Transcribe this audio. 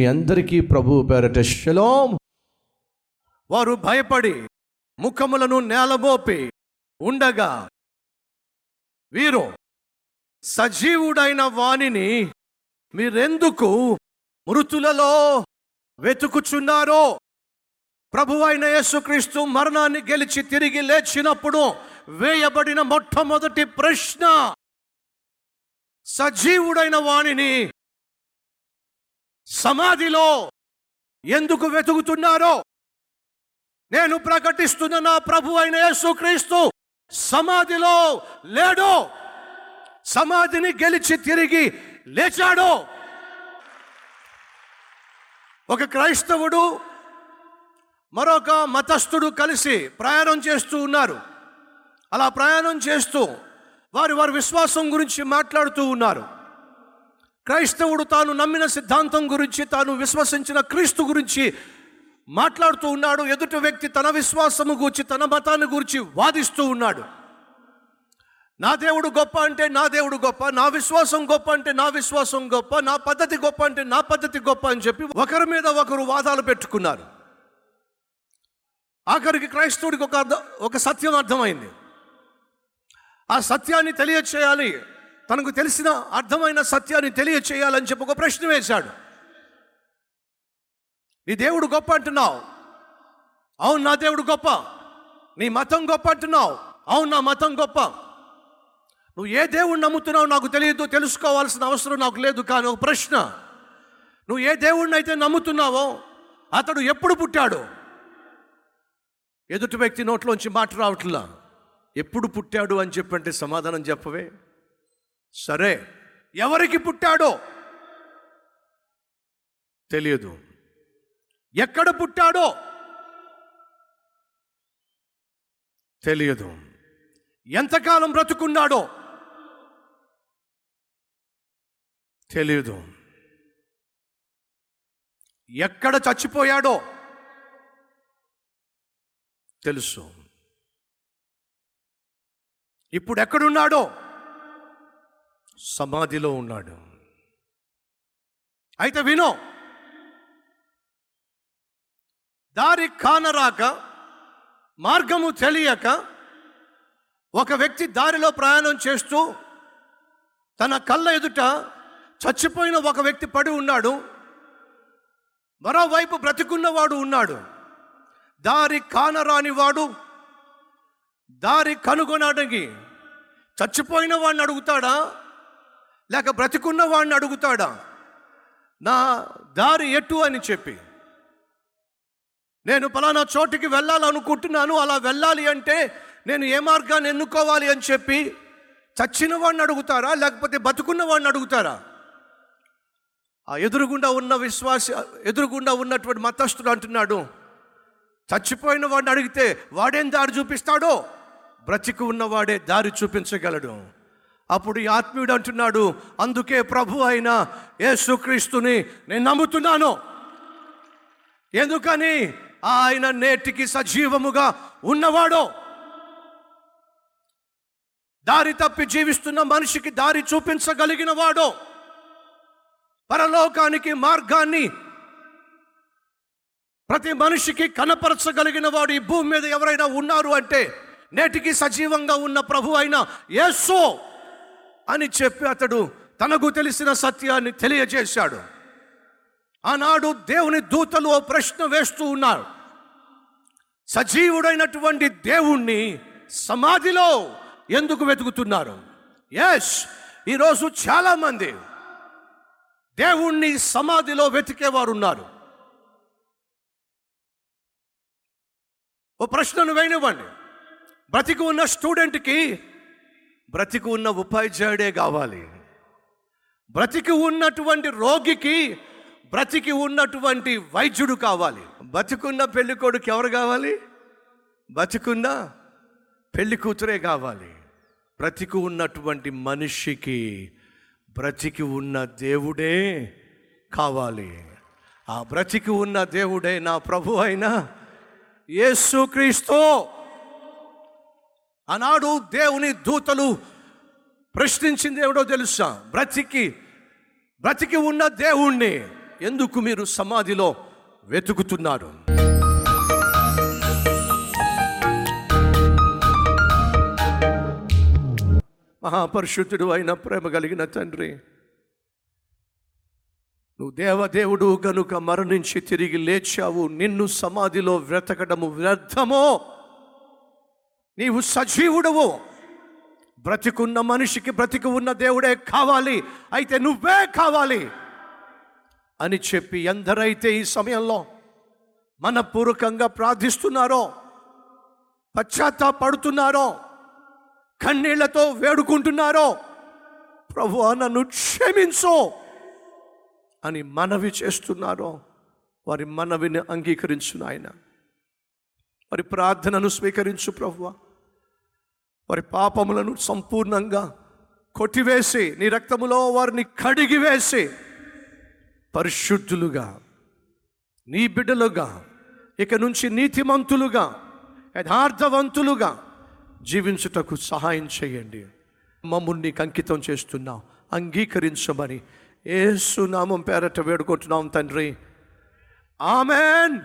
మీ అందరికీ ప్రభు పేరట శలోం. వారు భయపడి ముఖములను నేలమోపి ఉండగా వీరు సజీవుడైన వాణిని మీరెందుకు మృతులలో వెతుకుచున్నారో? ప్రభువైన యేసుక్రీస్తు మరణాన్ని గెలిచి తిరిగి లేచినప్పుడు వేయబడిన మొట్టమొదటి ప్రశ్న సజీవుడైన వాణిని సమాధిలో ఎందుకు వెతుకుతున్నారో నేను ప్రకటిస్తున్న నా ప్రభు అయిన యేసుక్రీస్తు సమాధిలో లేడు. సమాధిని గెలిచి తిరిగి లేచాడు. ఒక క్రైస్తవుడు మరొక మతస్థుడు కలిసి ప్రయాణం చేస్తూ ఉన్నారు. అలా ప్రయాణం చేస్తూ వారి వారి విశ్వాసం గురించి మాట్లాడుతూ ఉన్నారు. క్రైస్తవుడు తాను నమ్మిన సిద్ధాంతం గురించి తాను విశ్వసించిన క్రీస్తు గురించి మాట్లాడుతూ ఉన్నాడు. ఎదుటి వ్యక్తి తన విశ్వాసము గురించి తన మతాన్ని గురించి వాదిస్తూ ఉన్నాడు. నా దేవుడు గొప్ప అంటే నా దేవుడు గొప్ప నా విశ్వాసం గొప్ప అంటే నా విశ్వాసం గొప్ప నా పద్ధతి గొప్ప అంటే నా పద్ధతి గొప్ప అని చెప్పి ఒకరి మీద ఒకరు వాదాలు పెట్టుకున్నారు. ఆఖరికి క్రైస్తవుడికి ఒక అర్థం ఒక సత్యం అర్థమైంది. ఆ సత్యాన్ని తెలియచేయాలి. తనకు తెలిసిన అర్థమైన సత్యాన్ని తెలియచేయాలని చెప్పి ఒక ప్రశ్న వేశాడు. నీ దేవుడు గొప్ప అంటున్నావు. అవును నా దేవుడు గొప్ప. నీ మతం గొప్ప అంటున్నావు. అవును నా మతం గొప్ప. నువ్వు ఏ దేవుడిని నమ్ముతున్నావు నాకు తెలియదు తెలుసుకోవాల్సిన అవసరం నాకు లేదు కానీ ఒక ప్రశ్న. నువ్వు ఏ దేవుడిని అయితే నమ్ముతున్నావో అతడు ఎప్పుడు పుట్టాడు? ఎదుటి వ్యక్తి నోట్లోంచి మాట రావట్లా. ఎప్పుడు పుట్టాడు అని చెప్పంటే సమాధానం చెప్పవే. సరే ఎవరికి పుట్టాడో? తెలియదు. ఎక్కడ పుట్టాడో? తెలియదు. ఎంతకాలం బ్రతుకున్నాడో? తెలియదు. ఎక్కడ చచ్చిపోయాడో? తెలుసు. ఇప్పుడు ఎక్కడున్నాడో? సమాధిలో ఉన్నాడు. అయితే వినో దారి కానరాక మార్గము తెలియక ఒక వ్యక్తి దారిలో ప్రయాణం చేస్తూ తన కళ్ళ ఎదుట చచ్చిపోయిన ఒక వ్యక్తి పడి ఉన్నాడు. మరోవైపు బ్రతికున్నవాడు ఉన్నాడు. దారి కానరాని వాడు దారి కనుగొనడానికి చచ్చిపోయిన వాడిని అడుగుతాడా? లేక బ్రతికున్న వాడిని అడుగుతాడా? నా దారి ఎటు అని చెప్పి. నేను పలానా చోటికి వెళ్ళాలనుకుంటున్నాను అలా వెళ్ళాలి అంటే నేను ఏ మార్గాన్ని ఎన్నుకోవాలి అని చెప్పి చచ్చిన వాడిని అడుగుతారా? లేకపోతే బతుకున్న వాడిని అడుగుతారా? ఆ ఎదురుగుండా ఉన్న విశ్వాస ఎదురుగుండా ఉన్నటువంటి మతస్థుడు అంటున్నాడు చచ్చిపోయిన వాడిని అడిగితే వాడేం దారి చూపిస్తాడో? బ్రతికి ఉన్నవాడే దారి చూపించగలడు. అప్పుడు ఈ ఆత్మీయుడు అంటున్నాడు అందుకే ప్రభు అయిన యేసుక్రీస్తుని నేను నమ్ముతున్నాను. ఎందుకని? ఆయన నేటికి సజీవముగా ఉన్నవాడో. దారి తప్పి జీవిస్తున్న మనిషికి దారి చూపించగలిగిన వాడు పరలోకానికి మార్గాన్ని ప్రతి మనిషికి కనపరచగలిగిన వాడు ఈ భూమి మీద ఎవరైనా ఉన్నారు అంటే నేటికి సజీవంగా ఉన్న ప్రభు అయిన యేసు. అని చెప్పి అతడు తనకు తెలిసిన సత్యాన్ని తెలియజేశాడు. ఆనాడు దేవుని దూతలు ఓ ప్రశ్న వేస్తూ ఉన్నారు. సజీవుడైనటువంటి దేవుణ్ణి సమాధిలో ఎందుకు వెతుకుతున్నారు? ఎస్ ఈరోజు చాలామంది దేవుణ్ణి సమాధిలో వెతికేవారు ఉన్నారు ఓ ప్రశ్నను వేయనివ్వండి బ్రతికి ఉన్న స్టూడెంట్కి బ్రతికి ఉన్న ఉపాధ్యాయుడే కావాలి. బ్రతికి ఉన్నటువంటి రోగికి బ్రతికి ఉన్నటువంటి వైద్యుడు కావాలి. బతికున్న పెళ్ళి కొడుకు ఎవరు కావాలి? బతికున్న పెళ్ళి కూతురే కావాలి. బ్రతికి ఉన్నటువంటి మనిషికి బ్రతికి ఉన్న దేవుడే కావాలి. ఆ బ్రతికి ఉన్న దేవుడే నా ప్రభు అయిన యేసుక్రీస్తు. ఆనాడు దేవుని దూతలు ప్రశ్నించింది ఏమిటో తెలుసా? బ్రతికి బ్రతికి ఉన్న దేవుణ్ణి ఎందుకు మీరు సమాధిలో వెతుకుతున్నారు? మహాపరిశుద్ధుడు అయిన ప్రేమ కలిగిన తండ్రి నువ్వు దేవదేవుడు గనుక మరణించి తిరిగి లేచావు నిన్ను సమాధిలో వెతకడము వ్యర్థమో? నీవు సజీవుడవు. బ్రతికున్న మనిషికి బ్రతికి ఉన్న దేవుడే కావాలి. అయితే నువ్వే కావాలి. అని చెప్పి ఎందరైతే ఈ సమయంలో మనపూర్వకంగా ప్రార్థిస్తున్నారో పశ్చాత్తాపడుతున్నారో కన్నీళ్ళతో వేడుకుంటున్నారో ప్రభు నన్ను క్షమించు అని మనవి చేస్తున్నారో వారి మనవిని అంగీకరించు నాయన. వారి ప్రార్థనను స్వీకరించు ప్రభువ. వారి పాపములను సంపూర్ణంగా కొట్టివేసి నీ రక్తములో వారిని కడిగివేసి పరిశుద్ధులుగా నీ బిడ్డలుగా ఇక నుంచి నీతిమంతులుగా యథార్థవంతులుగా జీవించుటకు సహాయం చేయండి. మమ్ముని అంకితం చేస్తున్నాం అంగీకరించమని ఏసునామం పేరట వేడుకుంటున్నాం తండ్రి. ఆమెన్.